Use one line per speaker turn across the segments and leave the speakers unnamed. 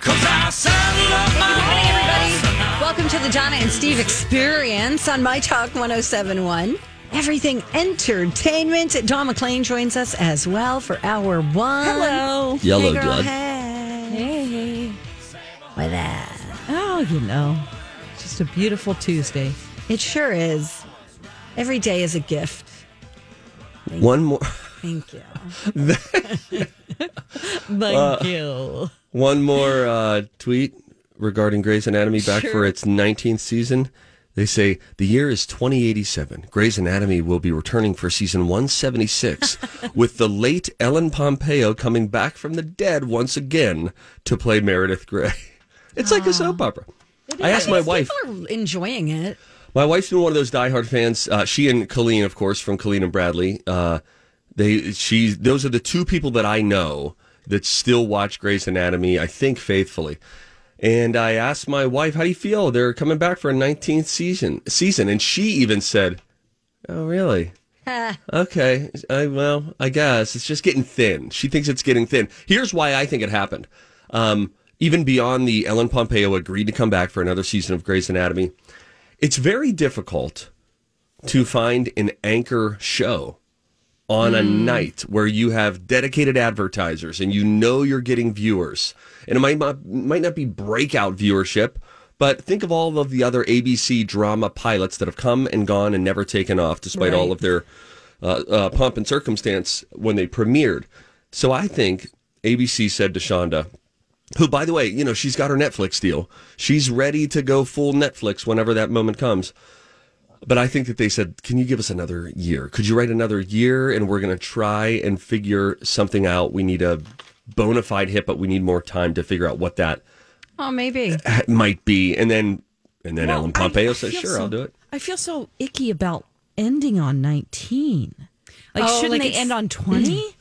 Hi, everybody. Welcome to the Donna and Steve experience on My Talk 1071. Everything entertainment. Don McLean joins us as well for hour one. Hello.
Yellow
hey, girl,
blood.
Hey.
Hey.
What that?
Oh, you know, just a beautiful Tuesday.
It sure is. Every day is a gift.
One more,
Thank you.
Thank you.
Uh, one more uh, tweet regarding Grey's Anatomy back for its 19th season. They say the year is 2087. Grey's Anatomy will be returning for season 176, with the late Ellen Pompeo coming back from the dead once again to play Meredith Grey. It's like a soap opera. I asked my wife.
People are enjoying it.
My wife's been one of those diehard fans. Uh, she and Colleen, of course, from Colleen and Bradley. Uh, they, she, those are the two people that I know that still watch Grey's Anatomy. I think faithfully. And I asked my wife, "How do you feel? They're coming back for a 19th season." Season, and she even said, "Oh, really? okay. I, well, I guess it's just getting thin." She thinks it's getting thin. Here's why I think it happened. Um, even beyond the Ellen Pompeo agreed to come back for another season of Grey's Anatomy, it's very difficult to find an anchor show on a night where you have dedicated advertisers and you know you're getting viewers. And it might not might not be breakout viewership, but think of all of the other ABC drama pilots that have come and gone and never taken off, despite all of their uh, uh, pomp and circumstance when they premiered. So I think ABC said to Shonda, who, by the way, you know, she's got her Netflix deal. She's ready to go full Netflix whenever that moment comes. But I think that they said, can you give us another year? Could you write another year? And we're going to try and figure something out. We need a bona fide hit, but we need more time to figure out what that
Oh, maybe.
might be. And then, and then
Well,
Ellen Pompeo
I
says,
feel
sure,
so-
I'll do it.
I feel so icky about ending on 19. Like,
Oh,
shouldn't
like
they end on 20?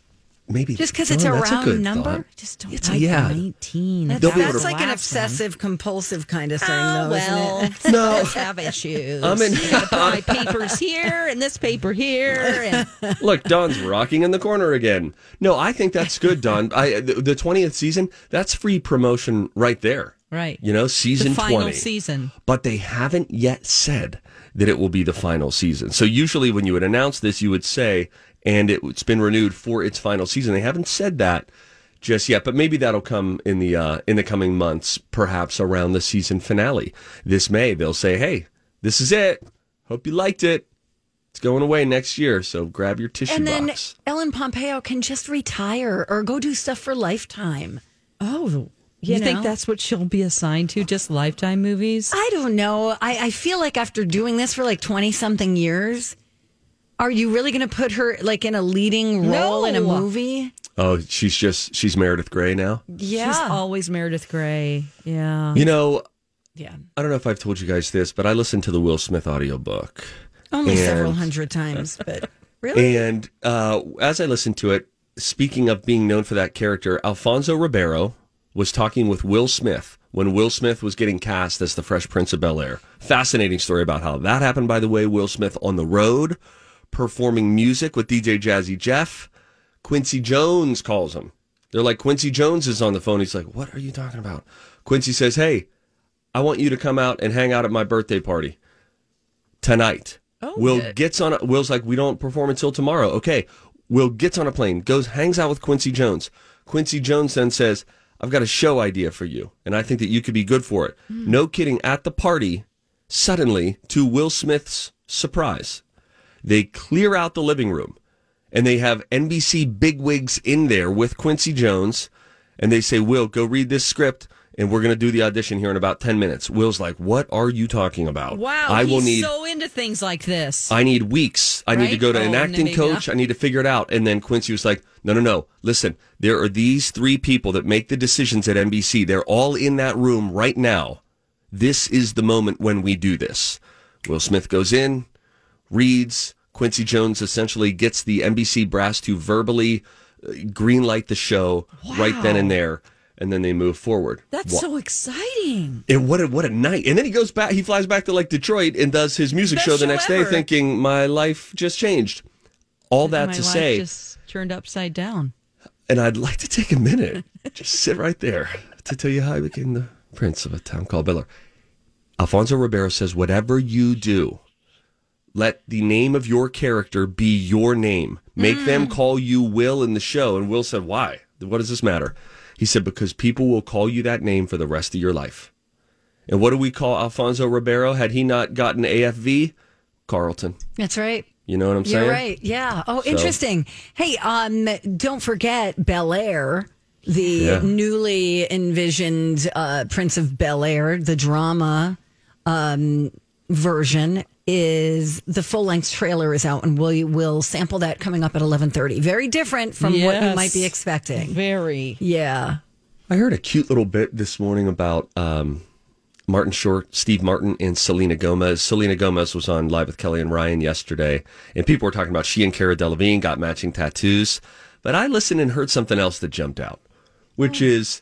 Maybe
Just because it's
Oh,
a
that's
round
good
number?
thought.
Just don't
It's a-
like
yeah.
19.
They'll
That's like an
Last one.
obsessive compulsive kind of thing,
Oh,
though,
well,
isn't it?
No.
let's have issues.
I'm in-
You gotta put my papers here and this paper here. And
Look, Don's rocking in the corner again. No, I think that's good, Don. I the the twentieth season. That's free promotion right there.
Right.
You know, season
the final
twenty.
season.
But they haven't yet said that it will be the final season. So usually, when you would announce this, you would say, "And it's been renewed for its final season." They haven't said that just yet, but maybe that'll come in the uh, in the coming months, perhaps around the season finale this May. They'll say, "Hey, this is it. Hope you liked it." It's going away next year, so grab your tissue
And then
box.
Ellen Pompeo can just retire or go do stuff for Lifetime.
Oh,
You
you, think that's what she'll be assigned to? Just Lifetime movies?
I don't know. I, I feel like after doing this for like 20 something years, are you really going to put her like in a leading role in a movie?
Oh, she's just she's Meredith Grey now.
Yeah.
She's always Meredith Grey. Yeah.
You know,
Yeah.
I don't know if I've told you guys this, but I listened to the Will Smith audiobook.
Only several hundred times, but really?
And uh, as I listened to it, speaking of being known for that character, Alfonso Ribeiro was talking with Will Smith when Will Smith was getting cast as the Fresh Prince of Bel Air. Fascinating story about how that happened, by the way. Will Smith on the road performing music with DJ Jazzy Jeff. Quincy Jones calls him. They're like, Quincy Jones is on the phone. He's like, What are you talking about? Quincy says, Hey, I want you to come out and hang out at my birthday party tonight. Oh, Will gets on. A, Will's like, we don't perform until tomorrow. Okay. Will gets on a plane, goes, hangs out with Quincy Jones. Quincy Jones then says, I've got a show idea for you, and I think that you could be good for it. Hmm. No kidding. At the party, suddenly, to Will Smith's surprise, they clear out the living room and they have NBC bigwigs in there with Quincy Jones, and they say, Will, go read this script. And we're going to do the audition here in about 10 minutes. Will's like, What are you talking about?
Wow,
I will need
so into things like this.
I need weeks. I need to go to
Oh,
an acting coach. I need to figure it out. And then Quincy was like, no, no, no. Listen, there are these three people that make the decisions at NBC. They're all in that room right now. This is the moment when we do this. Will Smith goes in, reads. Quincy Jones essentially gets the NBC brass to verbally uh, greenlight the show right then and there. And then they move forward.
That's so exciting.
and what a, what a night! And then he goes back. He flies back to like Detroit and does his music
Best
show the
show
next day, thinking my life just changed. All that
My
to
life
say,
just turned upside down.
and I'd like to take a minute, just sit right there to tell you how I became the prince of a town called Bel Air. Alfonso Ribeiro says, "Whatever you do, let the name of your character be your name. Make them call you Will in the show." And Will said, "Why? What does this matter?" He said, "Because people will call you that name for the rest of your life." And what do we call Alfonso Ribeiro? Had he not gotten AFV, Carlton.
That's right.
You know what I'm saying?
You're right. Yeah. Oh,
So-
interesting. Hey, um, don't forget Bel Air, the
Yeah.
newly envisioned uh, Prince of Bel Air, the drama um, version is the full length trailer is out, and we will sample that coming up at 11:30. Very different from what you might be expecting.
Very.
Yeah.
I heard a cute little bit this morning about um, Martin Short, Steve Martin, and Selena Gomez. Selena Gomez was on Live with Kelly and Ryan yesterday, and people were talking about she and Cara Delevingne got matching tattoos. But I listened and heard something else that jumped out, which is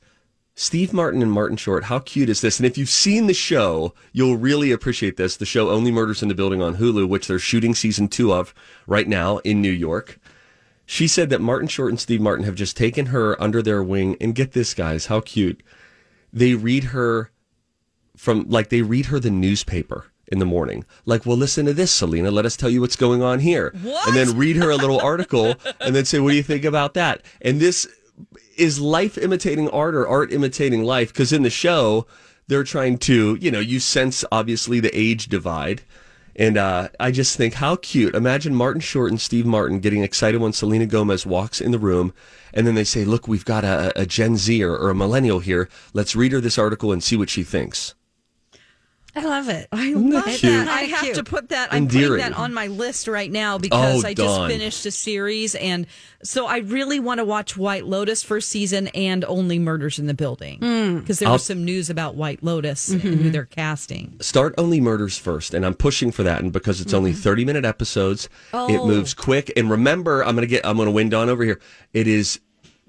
Steve Martin and Martin Short. How cute is this? And if you've seen the show, you'll really appreciate this. The show Only Murders in the Building on Hulu, which they're shooting season two of right now in New York. She said that Martin Short and Steve Martin have just taken her under their wing and get this, guys, how cute. They read her from like they read her the newspaper in the morning. Like, well, listen to this, Selena. Let us tell you what's going on here.
What?
And then read her a little article and then say, what do you think about that? And this is life imitating art or art imitating life? Because in the show they're trying to you know you sense obviously the age divide. And uh, i just think how cute. Imagine martin short and steve martin getting excited when selena gomez walks in the room and then they say look we've got a, a gen z or, or a millennial here. Let's read her this article and see what she thinks
I love it.
I
Isn't that
love
cute?
that. I have
cute.
to put that. I'm
Endearing.
putting that on my list right now because
Oh,
I just
Dawn.
finished a series, and so I really want to watch White Lotus first season and Only Murders in the Building mm. because there
I'll-
was some news about White Lotus and mm-hmm. who they're casting.
start only murders first and i'm pushing for that and because it's only mm-hmm. 30 minute episodes it oh. moves quick and remember i'm gonna get i'm gonna win dawn over here it is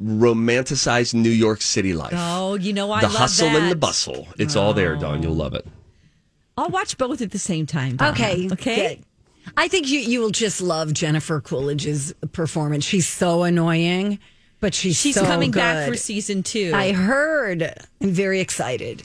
romanticized new york city life
Oh, you know I
the
love
hustle and the bustle it's all there Don. you'll love it
I'll watch both at the same time. Donna.
Okay.
Okay.
good. I think you you will just love Jennifer Coolidge's performance. She's so annoying, but she's
She's
so
coming back for season two.
I heard. I'm very excited.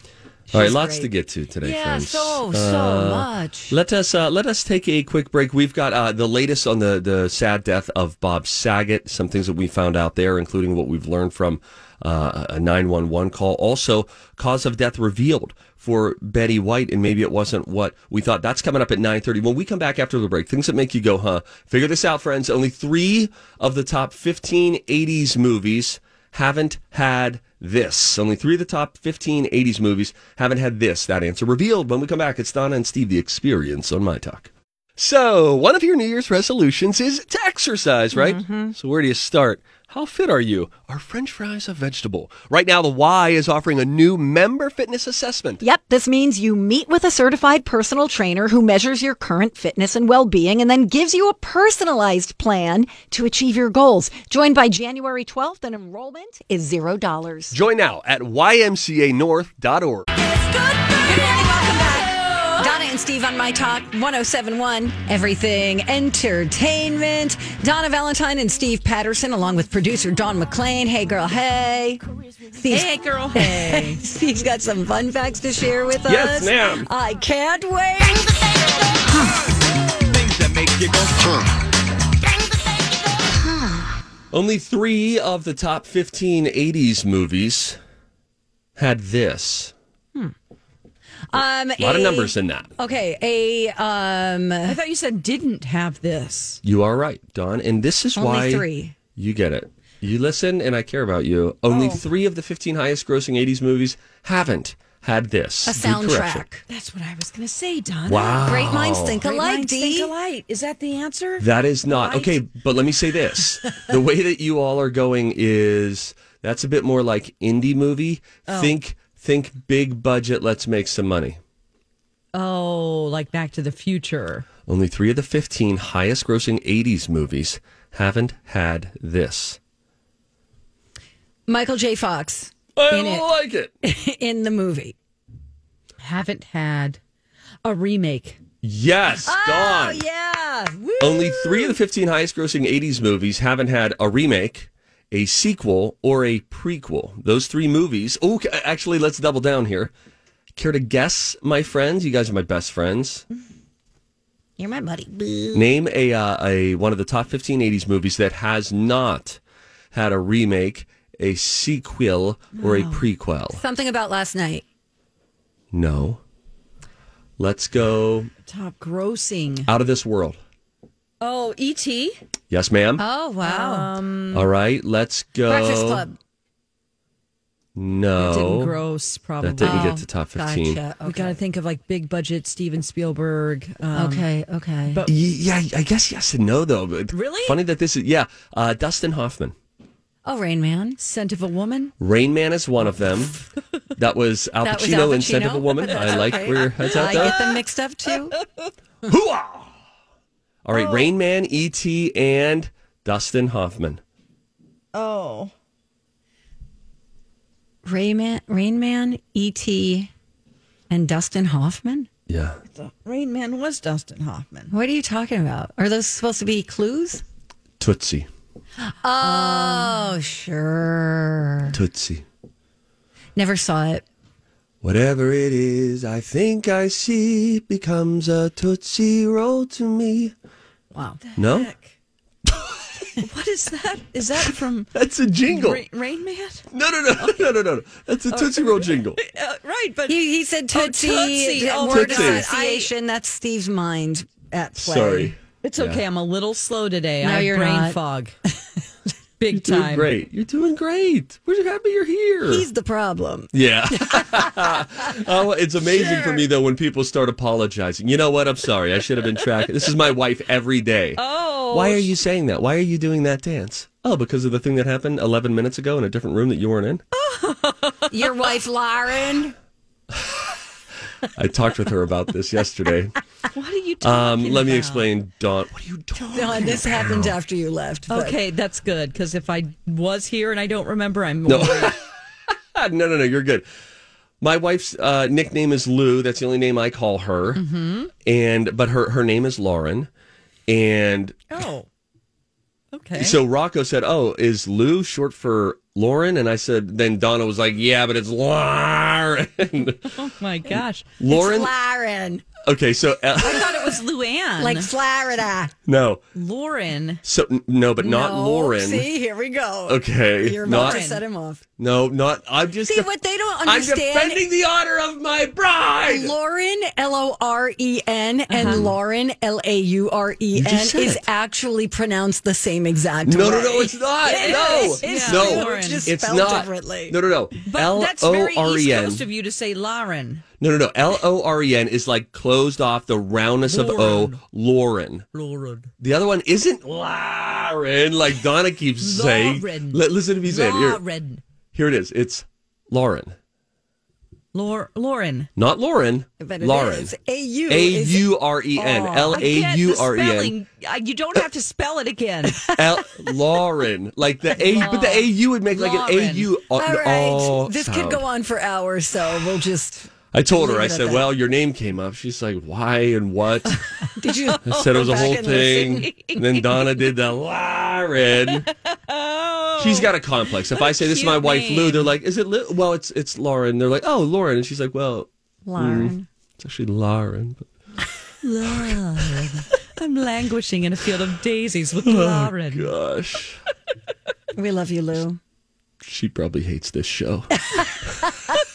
all right lots
great.
to get to today
Yeah,
friends
so so much.
let us uh, let us take a quick break. We've got uh, the latest on the the sad death of Bob Saget. Some things that we found out there, including what we've learned from uh, a nine one one call. Also, cause of death revealed for Betty White, and maybe it wasn't what we thought. That's coming up at nine thirty. When we come back after the break, things that make you go, huh? Figure this out, friends. Only three of the top fifteen '80s movies haven't had this. Only three of the top 15 80s movies haven't had this. That answer revealed when we come back. It's Donna and Steve, the experience on My Talk. So, one of your New Year's resolutions is to exercise, right? So, where do you start? How fit are you? Are french fries a vegetable? Right now, the Y is offering a new member fitness assessment.
Yep, this means you meet with a certified personal trainer who measures your current fitness and well being and then gives you a personalized plan to achieve your goals. Join by January 12th and enrollment is $0.
Join now at ymcanorth.org.
and Steve on My Talk 1071, Everything Entertainment. Donna Valentine and Steve Patterson, along with producer Dawn McClain. Hey, girl, hey. Steve's,
Hey, girl. Hey.
Steve's got some fun facts to share with us.
Yes, ma'am.
I can't wait.
Only three of the top 15 80s movies had this.
Um,
A lot of numbers in that.
Okay, a um,
I thought you said didn't have this.
You are right, Don. And this is
Only
why
three.
you get it. You listen, and I care about you. Only
Oh.
three of the 15 highest grossing 80s movies haven't had this.
a soundtrack.
That's what I was going to say, Don.
Wow.
Great minds think
Great
alike.
minds
D.
think alike. Is that the answer?
That is not
Right?
okay. But let me say this: the way that you all are going is that's a bit more like indie movie.
Oh.
Think, think big budget. Let's make some money.
Oh, like Back to the Future.
Only three of the 15 highest grossing 80s movies haven't had this.
Michael J. Fox
I
In it.
like it.
in the movie.
Haven't had a remake.
Yes, Dawn.
Oh yeah. Woo.
Only three of the 15 highest grossing 80s movies haven't had a remake, a sequel, or a prequel. Those three movies. Oh, actually, let's double down here. Care to guess, my friends? You guys are my best friends.
You're my buddy.
Name a, uh, a one of the top 15 80s movies that has not had a remake, a sequel, or a prequel.
Something about last night.
No. Let's go
Top grossing.
out of this world.
Oh, E.T.
Yes, ma'am.
Oh wow.
All right, let's go.
Breakfast Club.
No.
Didn't gross, probably.
That didn't
Oh,
get to top 15.
Gotcha.
We got to think of like big budget Steven Spielberg. Um,
Okay. Okay.
But
Y- Yeah, I guess yes and no though. But
Really?
Funny that this is yeah. Uh, Dustin Hoffman.
oh, Rain Man.
Scent of a Woman.
Rain Man is one of them. That was Al
That was
Pacino
Al
in Scent of a
Pacino?
Woman. I like
Okay.
where your head's
I
at there.
get them mixed up too.
Hoo-ah! All right, oh. Rain Man, E.T., and Dustin Hoffman.
Oh.
Rain Man, Rain Man, E.T., and Dustin Hoffman.
Yeah.
The Rain Man was Dustin Hoffman.
What are you talking about? Are those supposed to be clues?
Tootsie.
Oh, sure.
Tootsie.
Never saw it.
Whatever it is, I think I see becomes a Tootsie Roll to me.
Wow.
No?
Heck. what is that? Is that from
That's a jingle.
Ra- Rain Man?
No, no, no, no, no, no, no. That's a Tootsie Roll jingle.
Uh, right, but
He, he said
Oh,
Tootsie.
Tootsie. Oh,
word
Tootsie.
association. That's Steve's mind at play.
Sorry.
it's okay. I'm a little slow today.
No,
I have
you're
brain
not.
fog. Big
You're doing
time.
great. You're doing great. We're just happy you're here.
He's the problem.
Yeah. oh, it's amazing for me though when people start apologizing. You know what? I'm sorry. I should have been tracking. This is my wife every day.
Oh.
Why are you saying that? Why are you doing that dance? Oh, because of the thing that happened 11 minutes ago in a different room that you weren't in.
Your wife, Lauren.
I talked with her about this yesterday.
What are you
Um,
talking
let me
about?
explain, Dawn. What are you talking
No, this happened after you left. but-
Okay, that's good because if I was here and I don't remember, I'm
No.
worried.
no, no, no. You're good. My wife's uh, nickname is Lou. That's the only name I call her.
Mm-hmm.
And but her her name is Lauren. And
Oh. Okay.
so Rocco said, "Oh, is Lou short for Lauren?" And I said, then Donna was like, "Yeah, but it's Lauren."
oh my gosh.
Lauren.
It's Lauren.
Okay, so uh,
I thought it was Luann.
Like Florida.
no,
Lauren.
so n- no, but not
No,
Lauren.
See, here we go.
Okay,
You're about
not
to set him off.
no, not. I'm just.
See, what they don't understand.
I'm
understand.
defending the honor of my bride.
Lauren, L O R E N, and Lauren, L A U R E
You
N,
just said
is
it.
actually pronounced the same exact
No,
way.
no, no, no, it's not.
It
no,
is. It's
no,
still just
it's
spelled
not.
differently.
No, no, no.
But
L
that's very East
E N.
Coast of you to say Lauren.
No, no, no. L O R E N is like closed off the roundness of O. Lauren.
Lauren.
The other one isn't Lauren, like Donna keeps saying.
Lauren.
Listen to me say it. Here, here it is. It's Lauren,
Laur- Lauren.
not Lauren.
But it
Lauren.
is. A-U.
A
is-
U R E N. L A
Again,
U
the
R E N.
spelling. uh, You don't have to spell it again.
L Lauren. Like the A, but the A U would make like an A
Lauren.
U.
All right.
oh,
this
sound.
could go on for hours, so we'll just.
I told her, I said,
that.
well, your name came up. She's like, why and what?
Did you?
I said it was a whole
and
thing. And then Donna did the Lauren. Oh. She's got a complex. If I say this is my
cute
wife Lou, they're like, is it Lou? Well, it's it's Lauren. They're like, oh, Lauren. And she's like, well, hmm,
Lauren.
it's actually Lauren. But...
Lauren. I'm languishing in a field of daisies with
Oh,
Lauren.
Gosh.
We love you, Lou.
She probably hates this show.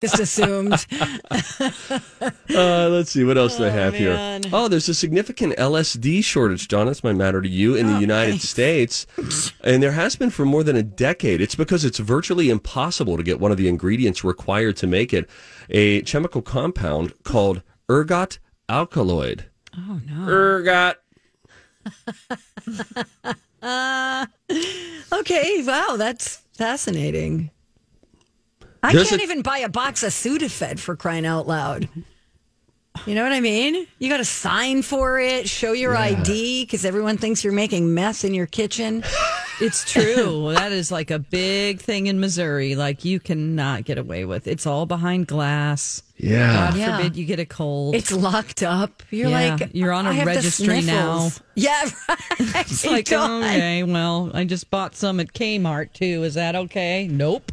Just assumed.
Uh, let's see what else do I have
man.
here. Oh, there's a significant LSD shortage, John. This my matter to you in the United States, and there has been for more than a decade. It's because it's virtually impossible to get one of the ingredients required to make it, a chemical compound called ergot alkaloid.
Oh no.
Ergot.
Okay, wow, that's fascinating. I
There's
can't
a-
even buy a box of Sudafed for crying out loud. You know what I mean? You got to sign for it, show your ID because everyone thinks you're making meth in your kitchen.
It's true. that is like a big thing in Missouri. Like you cannot get away with. It's all behind glass.
Yeah.
God
Yeah.
forbid you get a cold.
It's locked up. You're
Yeah,
like,
you're on a
I have the
registry now.
Yeah, right.
It's like,
God.
okay, well, I just bought some at Kmart too. Is that okay? Nope.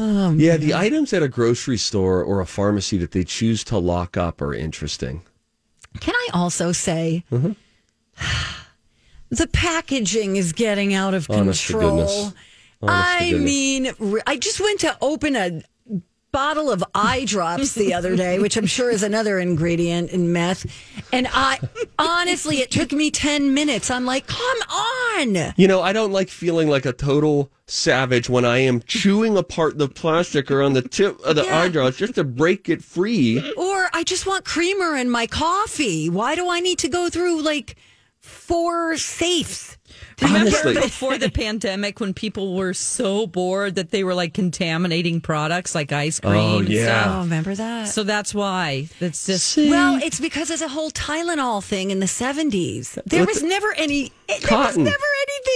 Yeah, the items at a grocery store or a pharmacy that they choose to lock up are interesting.
Can I also say
Mm-hmm.
the packaging is getting out of
Honest
control?
goodness.
I mean, I just went to open a bottle of eye drops the other day, which I'm sure is another ingredient in meth. And I honestly, it took me 10 minutes. I'm like, come on.
You know, I don't like feeling like a total savage when I am chewing apart the plastic or on the tip of the
Yeah.
eye drops just to break it free.
Or I just want creamer in my coffee. Why do I need to go through like four safes?
Remember
Honestly.
before the pandemic when people were so bored that they were like contaminating products like ice cream
Oh,
and
yeah.
stuff?
Oh, remember that?
So that's why. That's just
Well, it's because of a whole Tylenol thing in the 70s. There was never any, it, there was never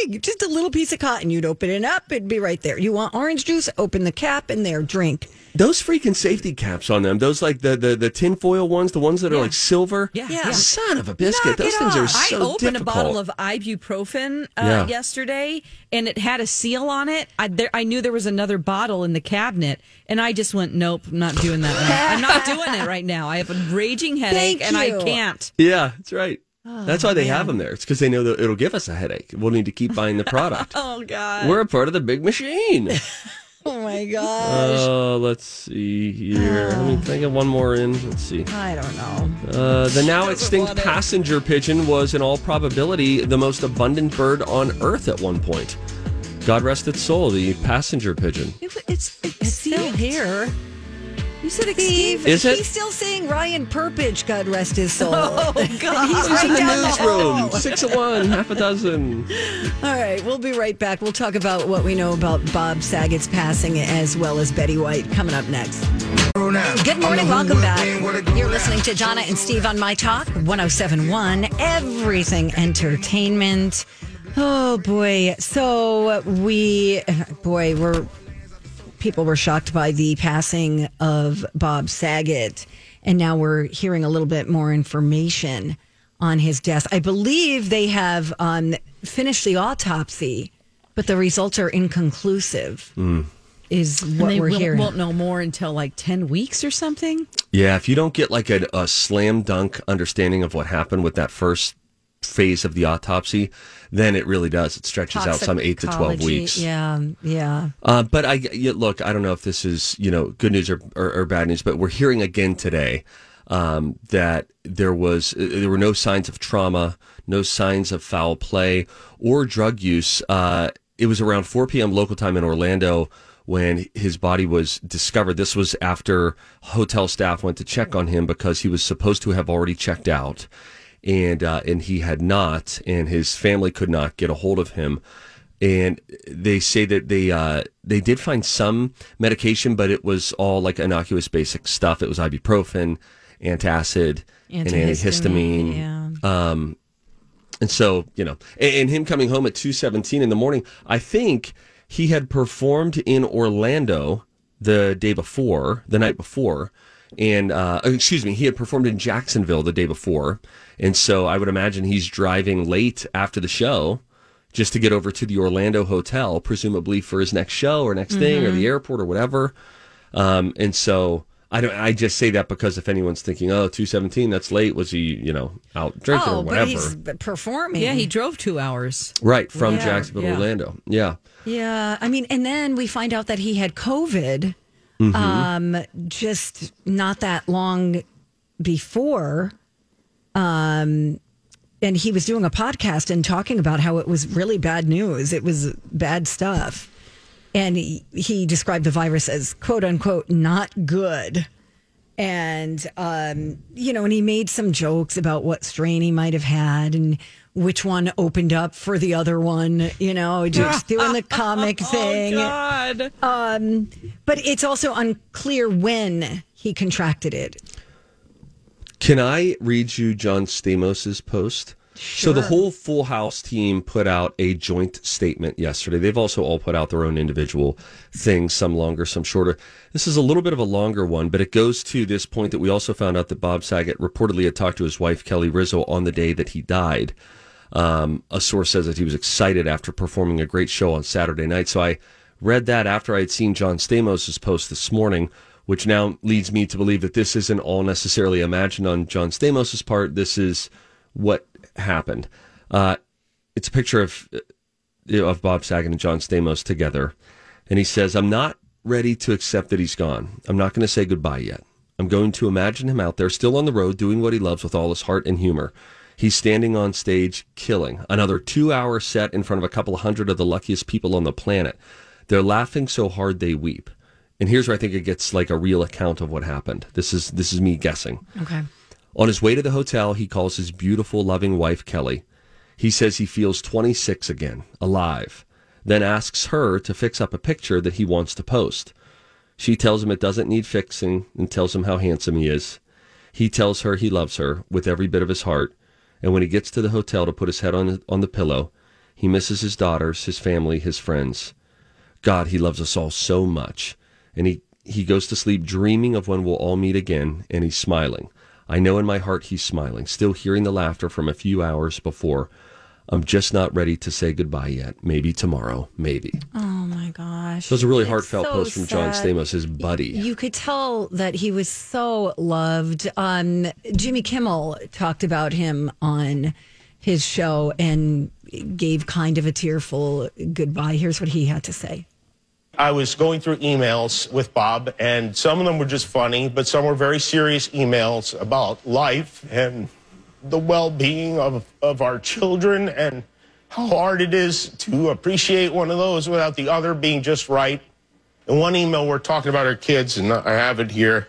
anything. Just a little piece of cotton. You'd open it up, it'd be right there. You want orange juice? Open the cap and there, drink.
Those freaking safety caps on them, those like the the, the tinfoil ones, the ones that are like silver.
Yeah.
Yeah.
Son of a biscuit.
Knock
those
it
things are
off.
so
I opened
difficult.
a bottle of ibuprofen uh,
Yeah.
yesterday, and it had a seal on it. I, there, I knew there was another bottle in the cabinet, and I just went, "Nope, I'm not doing that. Right. I'm not doing it right now. I have a raging headache,
Thank
and
you.
I can't."
yeah, that's right.
Oh,
that's why they have them there. It's because they know that it'll give us a headache. We'll need to keep buying the product.
Oh God!
We're a part of the big machine.
Oh my gosh.
Uh, let's see here. Let me think of one more in. Let's see.
I don't know.
Uh, the now extinct passenger pigeon was, in all probability, the most abundant bird on Earth at one point. God rest its soul, the passenger pigeon.
It- it's, it's still here. You said Steve.
Is it?
He's still saying Ryan Perpich, God rest his soul.
Oh God!
He's right
in the
down the hall.
newsroom. Six of one, half a dozen.
All right, we'll be right back. We'll talk about what we know about Bob Saget's passing as well as Betty White coming up next. Good morning, welcome back. You're listening to Donna and Steve on My Talk 1071, Everything Entertainment. Oh boy. So we, boy, we're, people were shocked by the passing of Bob Saget. And now we're hearing a little bit more information on his death. I believe they have um, finished the autopsy, but the results are inconclusive. Is what
they
we're
won't,
hearing.
won't know more until like ten weeks or something.
Yeah, if you don't get like a, a slam dunk understanding of what happened with that first phase of the autopsy, then it really does. It stretches out some eight to 12 weeks.
Yeah, yeah.
Uh, but I look. I don't know if this is you know good news or, or, or bad news, but we're hearing again today um, that there was uh, there were no signs of trauma, no signs of foul play or drug use uh, it was around 4 p.m. local time in Orlando when his body was discovered. This was after hotel staff went to check on him because he was supposed to have already checked out, and uh, and he had not, and his family could not get a hold of him. And they say that they uh, they did find some medication, but it was all like innocuous, basic stuff. It was ibuprofen, antacid, and antihistamine.
Yeah.
Um, and so, you know, and, and him coming home at 2:17 in the morning, I think he had performed in Orlando the day before, the night before, and uh, excuse me, he had performed in Jacksonville the day before, and so I would imagine he's driving late after the show just to get over to the Orlando hotel, presumably for his next show or next thing or the airport or whatever. Um, and so I don't. I just say that because if anyone's thinking, "Oh, 217, that's late," was he, you know, out drinking
oh,
or whatever?
but he's performing.
Yeah, he drove two hours.
Right from
Yeah,
Jacksonville,
yeah.
Orlando. Yeah.
Yeah, I mean, and then we find out that he had COVID
Mm-hmm.
um, just not that long before. Um, and he was doing a podcast and talking about how it was really bad news. It was bad stuff. And he, he described the virus as quote unquote not good. And, um, you know, and he made some jokes about what strain he might have had and which one opened up for the other one, you know, just doing the comic thing.
God.
Um, but it's also unclear when he contracted it.
Can I read you John Stamos' post? Sure. So the whole Full House team put out a joint statement yesterday. They've also all put out their own individual things, some longer, some shorter. This is a little bit of a longer one, but it goes to this point that we also found out that Bob Saget reportedly had talked to his wife Kelly Rizzo on the day that he died. Um, a source says that he was excited after performing a great show on Saturday night. So I read that after I had seen John Stamos' post this morning, which now leads me to believe that this isn't all necessarily imagined on John Stamos' part. This is what happened. Uh, it's a picture of uh, of Bob Saget and John Stamos together, and he says, "I'm not ready to accept that he's gone. I'm not going to say goodbye yet. I'm going to imagine him out there, still on the road, doing what he loves with all his heart and humor." He's standing on stage killing another two hour set in front of a couple hundred of the luckiest people on the planet. They're laughing so hard they weep. And here's where I think it gets like a real account of what happened. This is this is me guessing.
Okay.
On his way to the hotel, he calls his beautiful, loving wife, Kelly. He says he feels 26 again, alive, then asks her to fix up a picture that he wants to post. She tells him it doesn't need fixing and tells him how handsome he is. He tells her he loves her with every bit of his heart. And when he gets to the hotel to put his head on, on the pillow, he misses his daughters, his family, his friends. God, he loves us all so much. And he, he goes to sleep dreaming of when we'll all meet again, and he's smiling. I know in my heart he's smiling, still hearing the laughter from a few hours before. I'm just not ready to say goodbye yet. Maybe tomorrow, maybe.
Oh my gosh.
So it was a really
It's
heartfelt
so
post from John. Stamos, his buddy.
You could tell that he was so loved. Um, Jimmy Kimmel talked about him on his show and gave kind of a tearful goodbye. Here's what he had to say.
I was going through emails with Bob, and some of them were just funny, but some were very serious emails about life and the well being of, of our children and how hard it is to appreciate one of those without the other being just right. In one email, we're talking about our kids, and I have it here.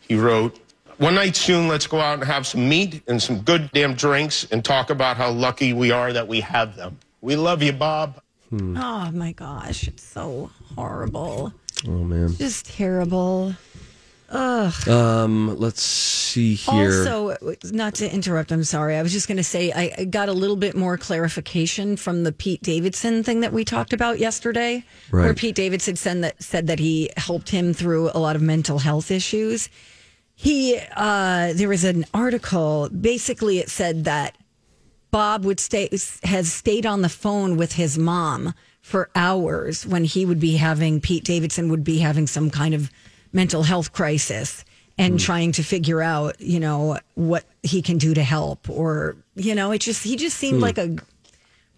He wrote, One night soon, let's go out and have some meat and some good damn drinks and talk about how lucky we are that we have them. We love you, Bob. Hmm.
Oh my gosh, it's so horrible.
oh, man.
Just terrible.
Um, let's see here.
Also, not to interrupt, I'm sorry. I was just going to say I got a little bit more clarification from the Pete Davidson thing that we talked about yesterday, where Pete Davidson said that said that he helped him through a lot of mental health issues. He uh, there was an article. Basically, it said that Bob would stay has stayed on the phone with his mom for hours when he would be having Pete Davidson would be having some kind of mental health crisis and trying to figure out, you know, what he can do to help or you know, it just he just seemed like a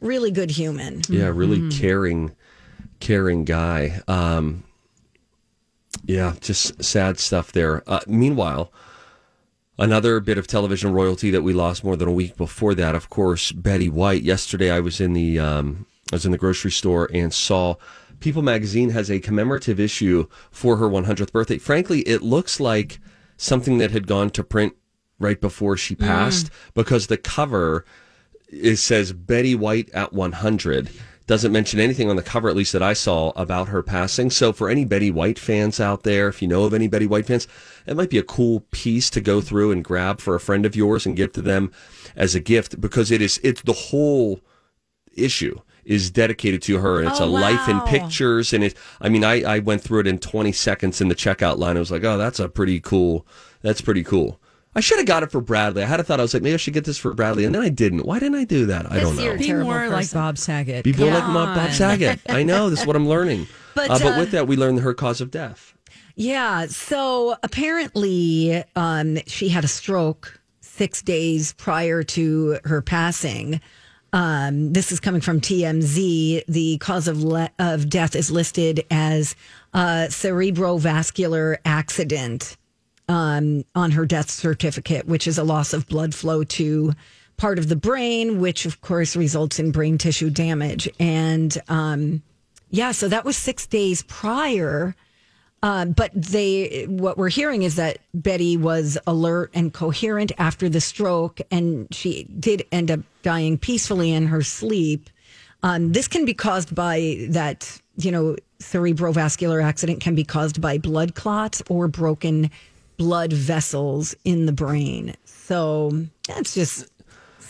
really good human.
Yeah, really
Mm-hmm.
caring, caring guy. Um, yeah, just sad stuff there. Uh, meanwhile, another bit of television royalty that we lost more than a week before that, of course, Betty White. Yesterday, I was in the um, I was in the grocery store and saw People Magazine has a commemorative issue for her 100th birthday. Frankly, it looks like something that had gone to print right before she mm. passed because the cover it says Betty White at 100. Doesn't mention anything on the cover, at least that I saw, about her passing. So, for any Betty White fans out there, if you know of any Betty White fans, it might be a cool piece to go through and grab for a friend of yours and give to them as a gift because it is it's the whole issue is dedicated to her and it's
Oh,
a life in pictures and it i mean I, I went through it in 20 seconds in the checkout line. I was like oh that's a pretty cool that's pretty cool. I should have got it for bradley. I had a thought i was like maybe i should get this for bradley and then i didn't. Why didn't i do that? I don't know
you're a
Be
terrible
more like. Bob Saget.
be more like
Come
Bob Bob saget. I know this is what i'm learning.
But,
uh, but
uh,
with that we learned her cause of death.
Yeah. So apparently, um, she had a stroke six days prior to her passing. Um, this is coming from TMZ. The cause of le- of death is listed as uh, cerebrovascular accident um, on her death certificate, which is a loss of blood flow to part of the brain, which of course results in brain tissue damage. And um, yeah, so that was six days prior. Uh, but they, what we're hearing is that Betty was alert and coherent after the stroke, and she did end up dying peacefully in her sleep. Um, this can be caused by that, you know, cerebrovascular accident can be caused by blood clots or broken blood vessels in the brain. So that's just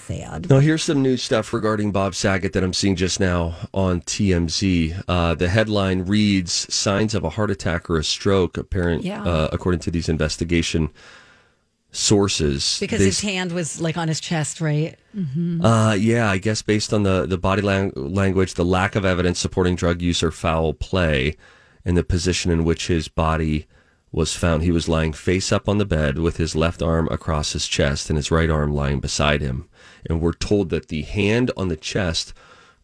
sad.
Now, here's some new stuff regarding Bob Saget that I'm seeing just now on TMZ. Uh, the headline reads Signs of a heart attack or a stroke, apparent,
Yeah.
uh, according to these investigation sources.
Because
They
his hand was like on his chest, right?
Uh, yeah, I guess based on the, the body lang- language, the lack of evidence supporting drug use or foul play, and the position in which his body was found, he was lying face up on the bed with his left arm across his chest and his right arm lying beside him. And we're told that the hand on the chest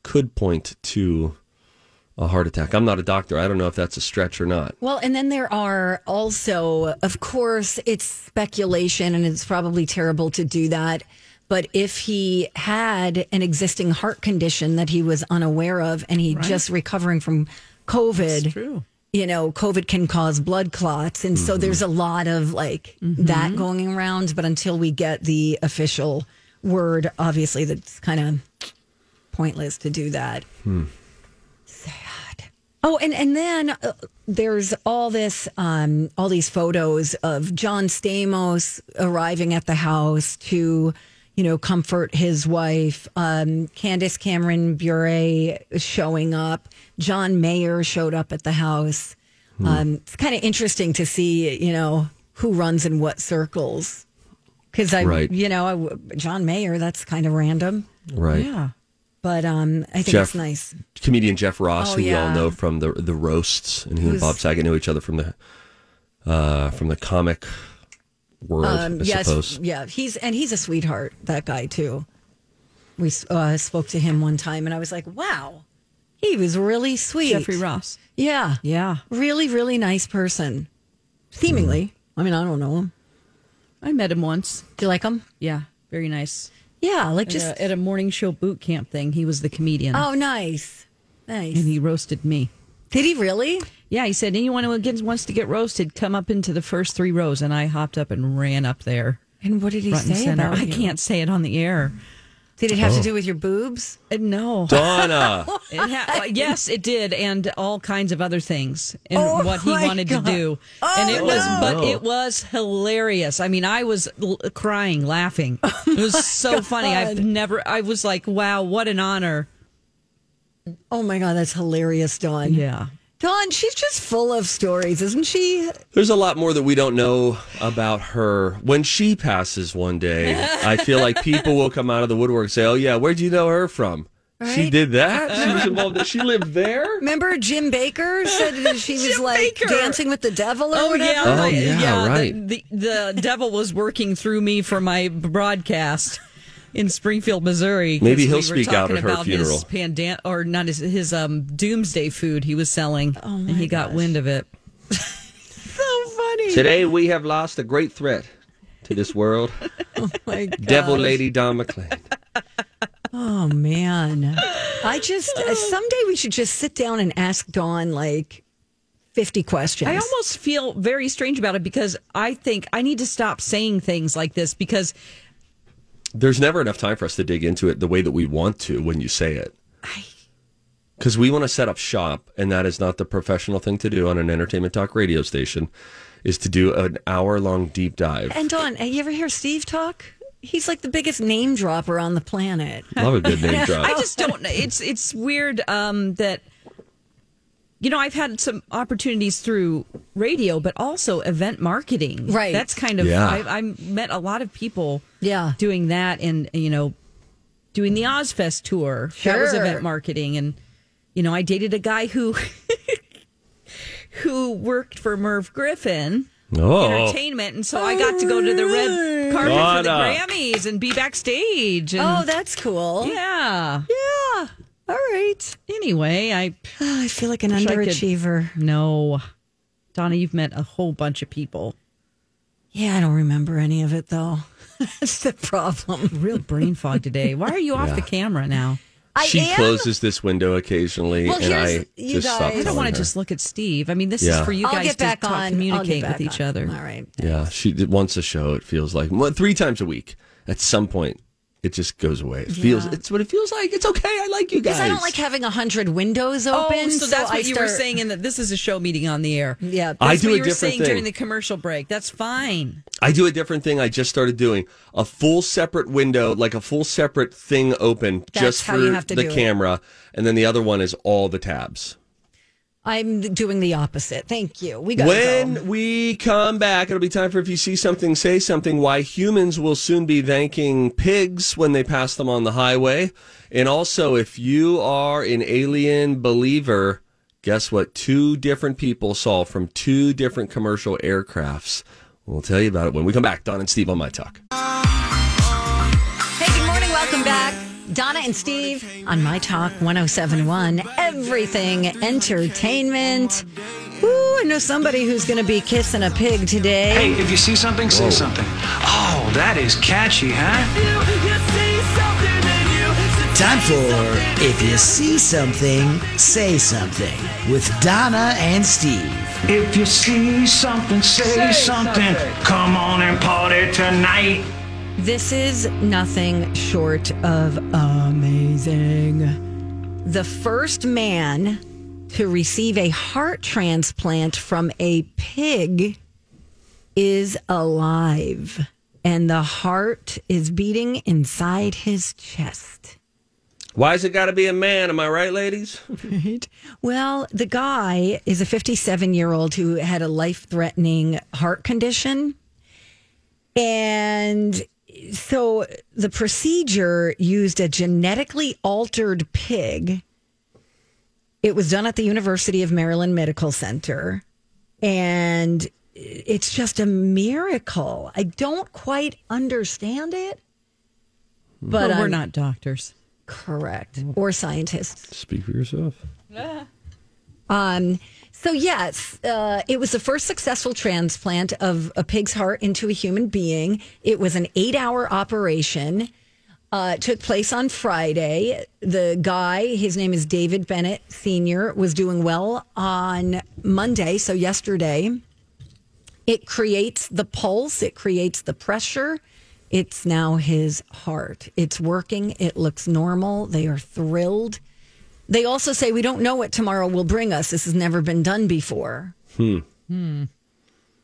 could point to a heart attack. I'm not a doctor. I don't know if that's a stretch or not.
Well, and then there are also, of course, it's speculation and it's probably terrible to do that. But if he had an existing heart condition that he was unaware of and he just recovering from COVID,
True.
you know, COVID can cause blood clots. And so mm-hmm. there's a lot of like mm-hmm. that going around. But until we get the official word, obviously, that's kind of pointless to do that. Sad. Oh, and and then uh, there's all this, um, all these photos of John Stamos arriving at the house to, you know, comfort his wife. Um, Candace Cameron Bure showing up. John Mayer showed up at the house. Um, it's kind of interesting to see, you know, who runs in what circles. Because I,
Right.
you know, I w John Mayer, that's kind of random.
Right.
Yeah.
But um, I think
Jeff-
it's nice.
comedian Jeff Ross,
Oh,
who we all know from the the roasts, and he and Bob Saget knew each other from the uh, from the comic world,
Um,
I
yes,
suppose.
yeah, he's and he's a sweetheart. That guy too. We uh, spoke to him one time, and I was like, "Wow, he was really sweet."
Jeffrey Ross.
yeah,
Yeah.
really, really nice person. Seemingly, I mean, I don't know him.
I met him once.
Do you like him?
Yeah. Very nice.
Yeah, like
Just
just
at a morning show boot camp thing. He was the comedian.
oh, nice, nice.
And he roasted me.
Did he really?
Yeah, he said anyone who wants to get roasted, come up into the first three rows. And I hopped up and ran up there.
And what did he say about
I can't say it on the air.
Did it have
Oh.
to do with your boobs?
Uh, No.
Donna,
It ha- uh, yes, it did, and all kinds of other things, and
Oh,
what he wanted
God.
to do,
Oh,
and it was,
no.
but it was hilarious. I mean, I was l- crying, laughing. It was so funny. I've never. I was like, wow, what an honor.
Oh my god, that's hilarious, Dawn.
Yeah.
Dawn, she's just full of stories, isn't she?
there's a lot more that we don't know about her. When she passes one day, I feel like people will come out of the woodwork and say, "Oh yeah, where'd you know her from? She did that. She was involved. She lived there."
Remember Jim Bakker said that she was
Jim
like
Bakker.
dancing with the devil or
Oh
whatever?
Oh, yeah,
Oh, yeah,
the-
right.
The, the devil was working through me for my broadcast in Springfield, Missouri.
Maybe he'll
we were
speak out
talking
at her
about
funeral.
His pandan- or not his his um doomsday food he was selling,
Oh,
and he got wind of it.
so funny.
Today we have lost a great threat to this world.
Oh my God.
Devil Lady Dawn McClain.
Oh man. I just uh, someday we should just sit down and ask Dawn like fifty questions.
I almost feel very strange about it because I think I need to stop saying things like this because
There's never enough time for us to dig into it the way that we want to when you say it. Because we want to set up shop, and that is not the professional thing to do on an entertainment talk radio station, is to do an hour long deep dive.
and Dawn, uh, you ever hear Steve talk? He's like the biggest name dropper on the planet.
Love a good name drop.
I just don't. It's it's weird um, that you know I've had some opportunities through radio, but also event marketing.
Right.
That's kind of
Yeah.
I, I met a lot of people.
Yeah.
doing that and you know doing the Ozzfest tour. Sure. That was event marketing, and you know I dated a guy who who worked for Merv Griffin.
Oh.
Entertainment, and so I got to go to the red carpet for the Grammys and be backstage. And,
Oh, that's cool.
yeah.
Yeah. All right.
Anyway, I
Oh, I feel like an
Wish I could-
underachiever.
no, Donna, you've met a whole bunch of people.
Yeah, I don't remember any of it though. That's the problem.
Real brain fog today. Why are you off the camera now?
I
she
am.
closes this window occasionally,
Well,
and I
here's- you
just stop
guys-
I don't want to just look at Steve. I mean, this
Yeah.
is for you
I'll
guys
get
to
back
talk,
on. I'll get
communicate
back
with each
on.
other.
All right.
Yeah, she did once a show. It feels like well, three times a week. At some point, it just goes away. It feels. It's what it feels like. It's okay. I like you guys.
Because I don't like having a hundred windows oh, open.
Oh, so that's what
I
you were saying, and that this is a show meeting on the air.
Yeah.
I do
what
a
you were
different
saying
thing.
during the commercial break. That's fine.
I do a different thing. I just started doing a full separate window, like a full separate thing open
That's
just for
you have to
the
do it.
camera, and then the other one is all the tabs.
I'm doing the opposite. Thank you. We got
When
go.
we come back, it'll be time for if you see something, say something. Why humans will soon be thanking pigs when they pass them on the highway. And also, if you are an alien believer, guess what? Two different people saw from two different commercial aircrafts. We'll tell you about it when we come back. Don and Steve on My Talk.
Hey, good morning. Welcome back. Donna and Steve on My Talk 1071. Everything entertainment. Ooh, I know somebody who's going to be kissing a pig today.
Hey, if you see something, say something. Oh, that is catchy, huh?
Time for If You See Something, Say Something with Donna and Steve.
If you see something, say, something. Come on and party tonight.
This is nothing short of amazing. The first man to receive a heart transplant from a pig is alive, and the heart is beating inside his chest.
Why's it got to be a man? Am I right, ladies?
Right. Well, the guy is a 57 year old who had a life threatening heart condition. And so the procedure used a genetically altered pig. It was done at the University of Maryland Medical Center. And it's just a miracle. I don't quite understand it. But
But we're
I'm-
not doctors.
correct or scientists.
Speak for yourself. Yeah.
Um, so yes, uh, it was the first successful transplant of a pig's heart into a human being. It was an eight-hour operation. Uh, took place on Friday. The guy, his name is David Bennett Sr., was doing well on Monday, so yesterday. It creates the pulse, it creates the pressure. It's now his heart. It's working. It looks normal. They are thrilled. They also say we don't know what tomorrow will bring us. This has never been done before.
Hmm.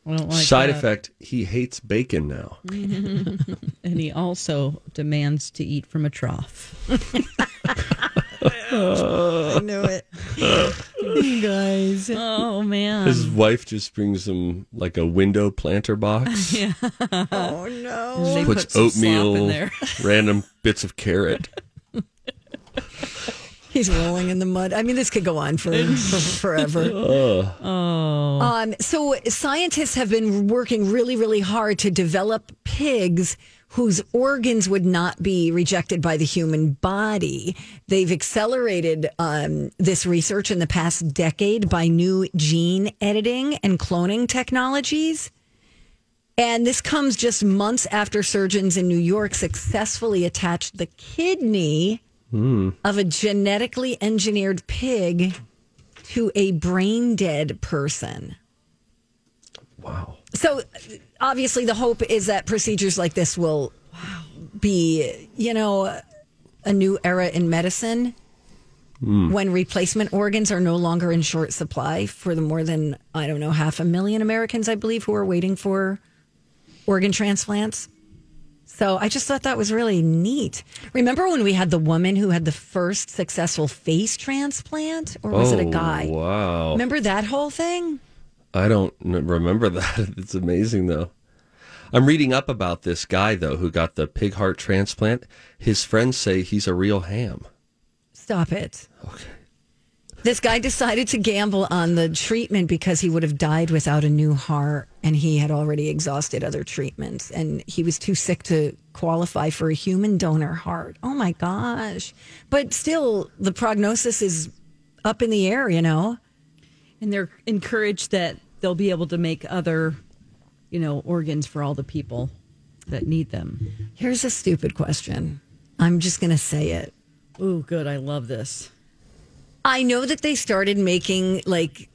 I don't like
Side
that.
effect: He hates bacon now.
and he also demands to eat from a trough.
I knew it. you guys.
Oh man.
His wife just brings him like a window planter box.
yeah.
Oh no.
They
puts
put some in
oatmeal,
there.
random bits of carrot.
He's rolling in the mud. I mean, this could go on for, for forever.
Oh.
Um, so scientists have been working really, really hard to develop pigs whose organs would not be rejected by the human body. They've accelerated um, this research in the past decade by new gene editing and cloning technologies. And this comes just months after surgeons in New York successfully attached the kidney
Hmm.
of a genetically engineered pig to a brain dead person.
Wow.
So obviously, the hope is that procedures like this will be, you know, a new era in medicine when replacement organs are no longer in short supply for the more than, I don't know, half a million Americans, I believe, who are waiting for organ transplants. So I just thought that was really neat. Remember when we had the woman who had the first successful face transplant, or was it a
Oh,
guy?
Wow.
Remember that whole thing?
I don't remember that. It's amazing though. I'm reading up about this guy though who got the pig heart transplant. His friends say he's a real ham.
Stop it. Okay. This guy decided to gamble on the treatment because he would have died without a new heart and he had already exhausted other treatments and he was too sick to qualify for a human donor heart. Oh my gosh. But still, the prognosis is up in the air, you know?
And they're encouraged that they'll be able to make other, you know, organs for all the people that need them.
Here's a stupid question. I'm just going to say it.
Ooh, good. I love this.
I know that they started making like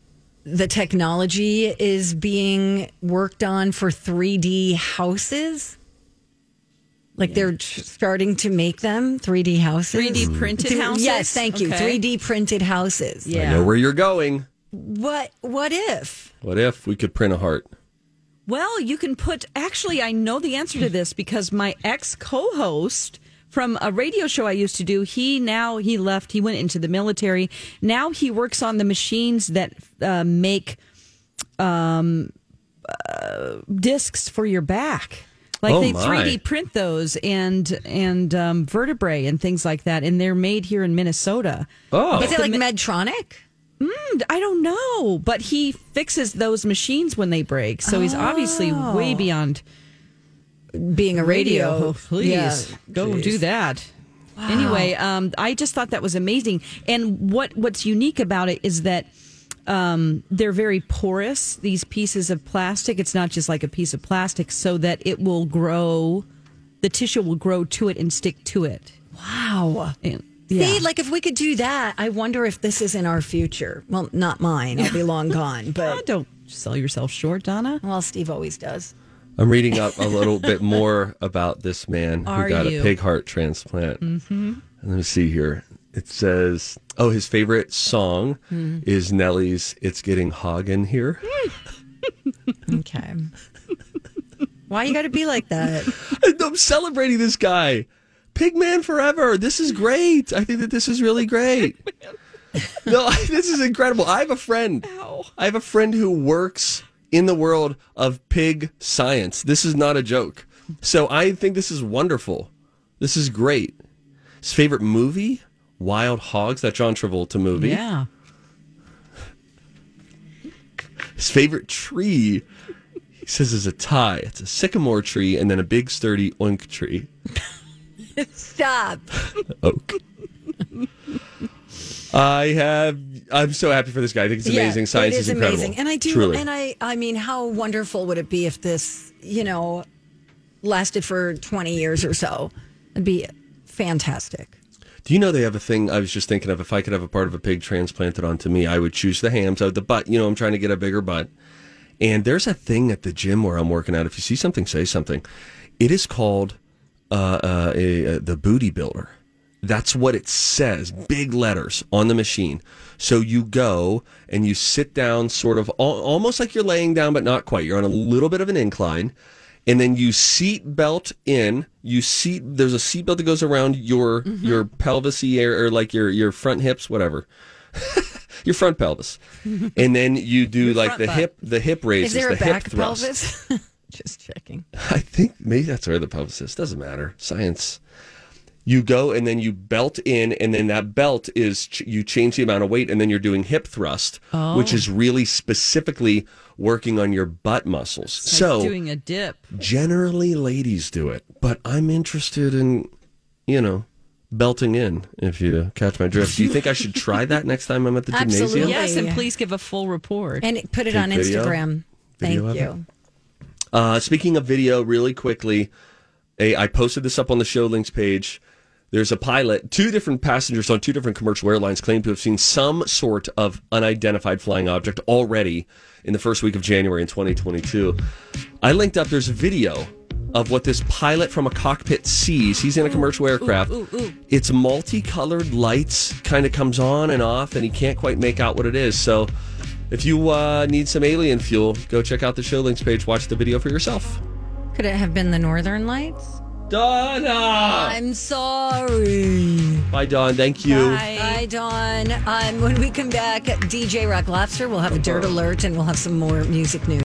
the technology is being worked on for 3D houses. Like they're tr- starting to make them 3D houses.
3D printed
Th-
houses?
Yes, thank you.
Okay.
3D printed houses.
I know where you're going.
What what if?
What if we could print a heart?
Well, you can put. Actually, I know the answer to this because my ex co-host from a radio show I used to do, he now he left. He went into the military. Now he works on the machines that uh, make um, uh, discs for your back. Like
Oh,
they
my.
3D print those and and um, vertebrae and things like that, and they're made here in Minnesota.
Oh.
Is it like Medtronic?
Mm, I don't know, but he fixes those machines when they break. So he's obviously way beyond
being a radio.
Oh, please
Yeah.
go
Jeez.
do that. Anyway, um, I just thought that was amazing. And what what's unique about it is that um, they're very porous. These pieces of plastic. It's not just like a piece of plastic, so that it will grow. The tissue will grow to it and stick to it.
Wow.
And, yeah.
See, like if we could do that, I wonder if this is in our future. Well, not mine. I'll be long gone.
Oh,
But
don't sell yourself short, Donna.
well, Steve always does.
I'm reading up a little bit more about this man
Are
who got
you?
a pig heart transplant. Mm-hmm. Let me see here. It says, oh, his favorite song
Hmm.
is Nelly's "It's Getting Hog in Here."
Okay. Why you got to be like that?
I'm celebrating this guy. Pigman forever. This is great. I think that this is really great. no, this is incredible. I have a friend. I have a friend who works in the world of pig science. This is not a joke. So I think this is wonderful. This is great. His favorite movie, Wild Hogs, that John Travolta movie.
Yeah.
His favorite tree, he says, is a tie. It's a sycamore tree and then a big sturdy oink tree.
Stop.
oak. I have. I'm so happy for this guy. I think it's amazing.
Yeah,
Science
it
is,
is
incredible.
amazing, and I do.
Truly.
And I, I mean, how wonderful would it be if this, you know, lasted for 20 years or so? It'd be fantastic.
Do you know they have a thing? I was just thinking of if I could have a part of a pig transplanted onto me, I would choose the hams. I would the butt. You know, I'm trying to get a bigger butt. And there's a thing at the gym where I'm working out. If you see something, say something. It is called uh, uh, a, uh, the booty builder. That's what it says, big letters on the machine. So you go and you sit down, sort of al- almost like you're laying down, but not quite. You're on a little bit of an incline, and then you seat belt in. You seat. There's a seat belt that goes around your
Mm-hmm.
your pelvis or, or like your your front hips, whatever. your front pelvis, and then you do like the
butt.
hip the hip raises,
Is there a
the hip
back
thrust.
pelvis? Just checking.
I think maybe that's where the pelvis is. Doesn't matter. Science. You go and then you belt in, and then that belt is ch- you change the amount of weight, and then you're doing hip thrust, which is really specifically working on your butt muscles.
Like
so
doing a dip.
generally, ladies do it, but I'm interested in, you know, belting in. If you catch my drift, do you think I should try that next time I'm at the gymnasium?
Absolutely.
Yes, and please give a full report.
And put it
Take
on
video?
Instagram.
Video
Thank you.
Uh, speaking of video, really quickly, a, I posted this up on the show links page. There's a pilot, two different passengers on two different commercial airlines claim to have seen some sort of unidentified flying object already in the first week of January in 2022. I linked up, there's a video of what this pilot from a cockpit sees. He's in a commercial aircraft. It's multicolored lights, kind of comes on and off, and he can't quite make out what it is. So if you uh, need some alien fuel, go check out the show links page, watch the video for yourself.
Could it have been the Northern Lights?
Donna!
I'm sorry.
Bye, Dawn. Thank you.
Bye, Dawn. Um, when we come back, DJ Rock Lobster, we'll have a dirt alert and we'll have some more music news.